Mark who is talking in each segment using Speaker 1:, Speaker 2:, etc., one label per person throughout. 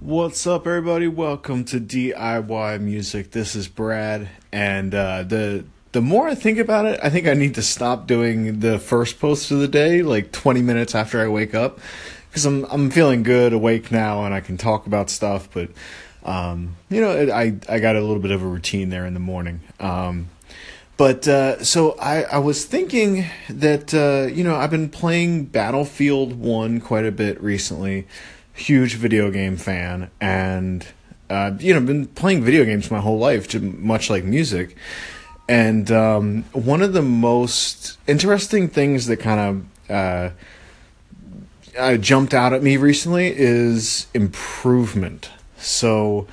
Speaker 1: What's up, everybody? Welcome to DIY Music. This is Brad, and uh, the the more I think about it, I think I need to stop doing the first post of the day like 20 minutes after I wake up because I'm I'm feeling good, awake now, and I can talk about stuff. But um, you know, I I got a little bit of a routine there in the morning. Um, but uh, so I, I was thinking that uh, you know I've been playing Battlefield One quite a bit recently huge video game fan and uh, you know been playing video games my whole life much like music. And um, one of the most interesting things that kind of uh, uh, jumped out at me recently is improvement. So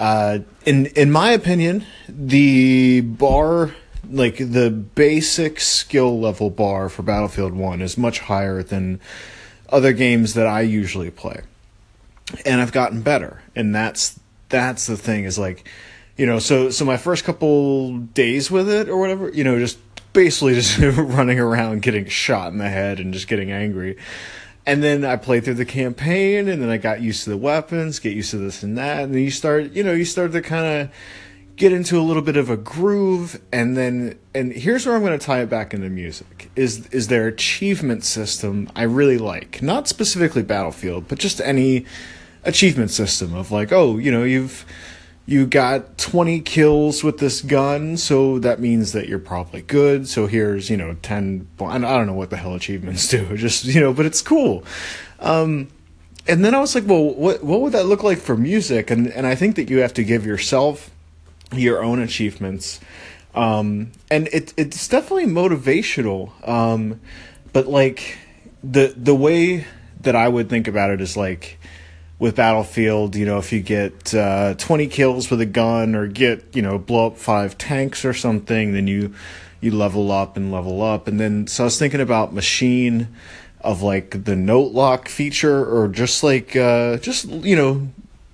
Speaker 1: uh, in in my opinion the bar like the basic skill level bar for battlefield 1 is much higher than other games that i usually play and I've gotten better. And that's that's the thing is like, you know, so so my first couple days with it or whatever, you know, just basically just running around getting shot in the head and just getting angry. And then I played through the campaign and then I got used to the weapons, get used to this and that, and then you start, you know, you start to kind of get into a little bit of a groove and then and here's where I'm going to tie it back into music is is their achievement system I really like not specifically Battlefield but just any achievement system of like, oh, you know, you've you got 20 kills with this gun, so that means that you're probably good. So here's, you know, 10 I don't know what the hell achievements do. Just, you know, but it's cool. Um and then I was like, well, what what would that look like for music? And and I think that you have to give yourself your own achievements. Um and it it's definitely motivational. Um but like the the way that I would think about it is like with Battlefield, you know, if you get uh, 20 kills with a gun or get, you know, blow up five tanks or something, then you you level up and level up. And then so I was thinking about Maschine of like the note lock feature or just like uh, just you know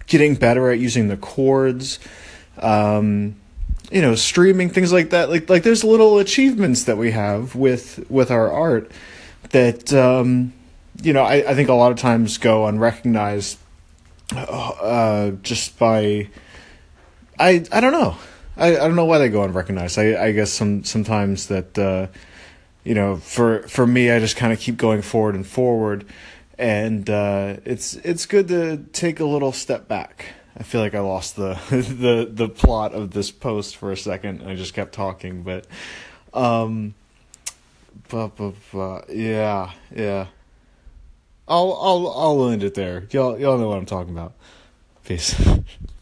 Speaker 1: getting better at using the chords. Um, you know, streaming things like that. Like like there's little achievements that we have with with our art that um, you know I, I think a lot of times go unrecognized uh, just by I I don't know. I, I don't know why they go unrecognized. I I guess some sometimes that uh, you know for for me I just kind of keep going forward and forward, and uh, it's it's good to take a little step back. I feel like I lost the the the plot of this post for a second. I just kept talking, but um, but, but, but yeah yeah. I'll I'll I'll end it there. Y'all y'all know what I'm talking about. Peace.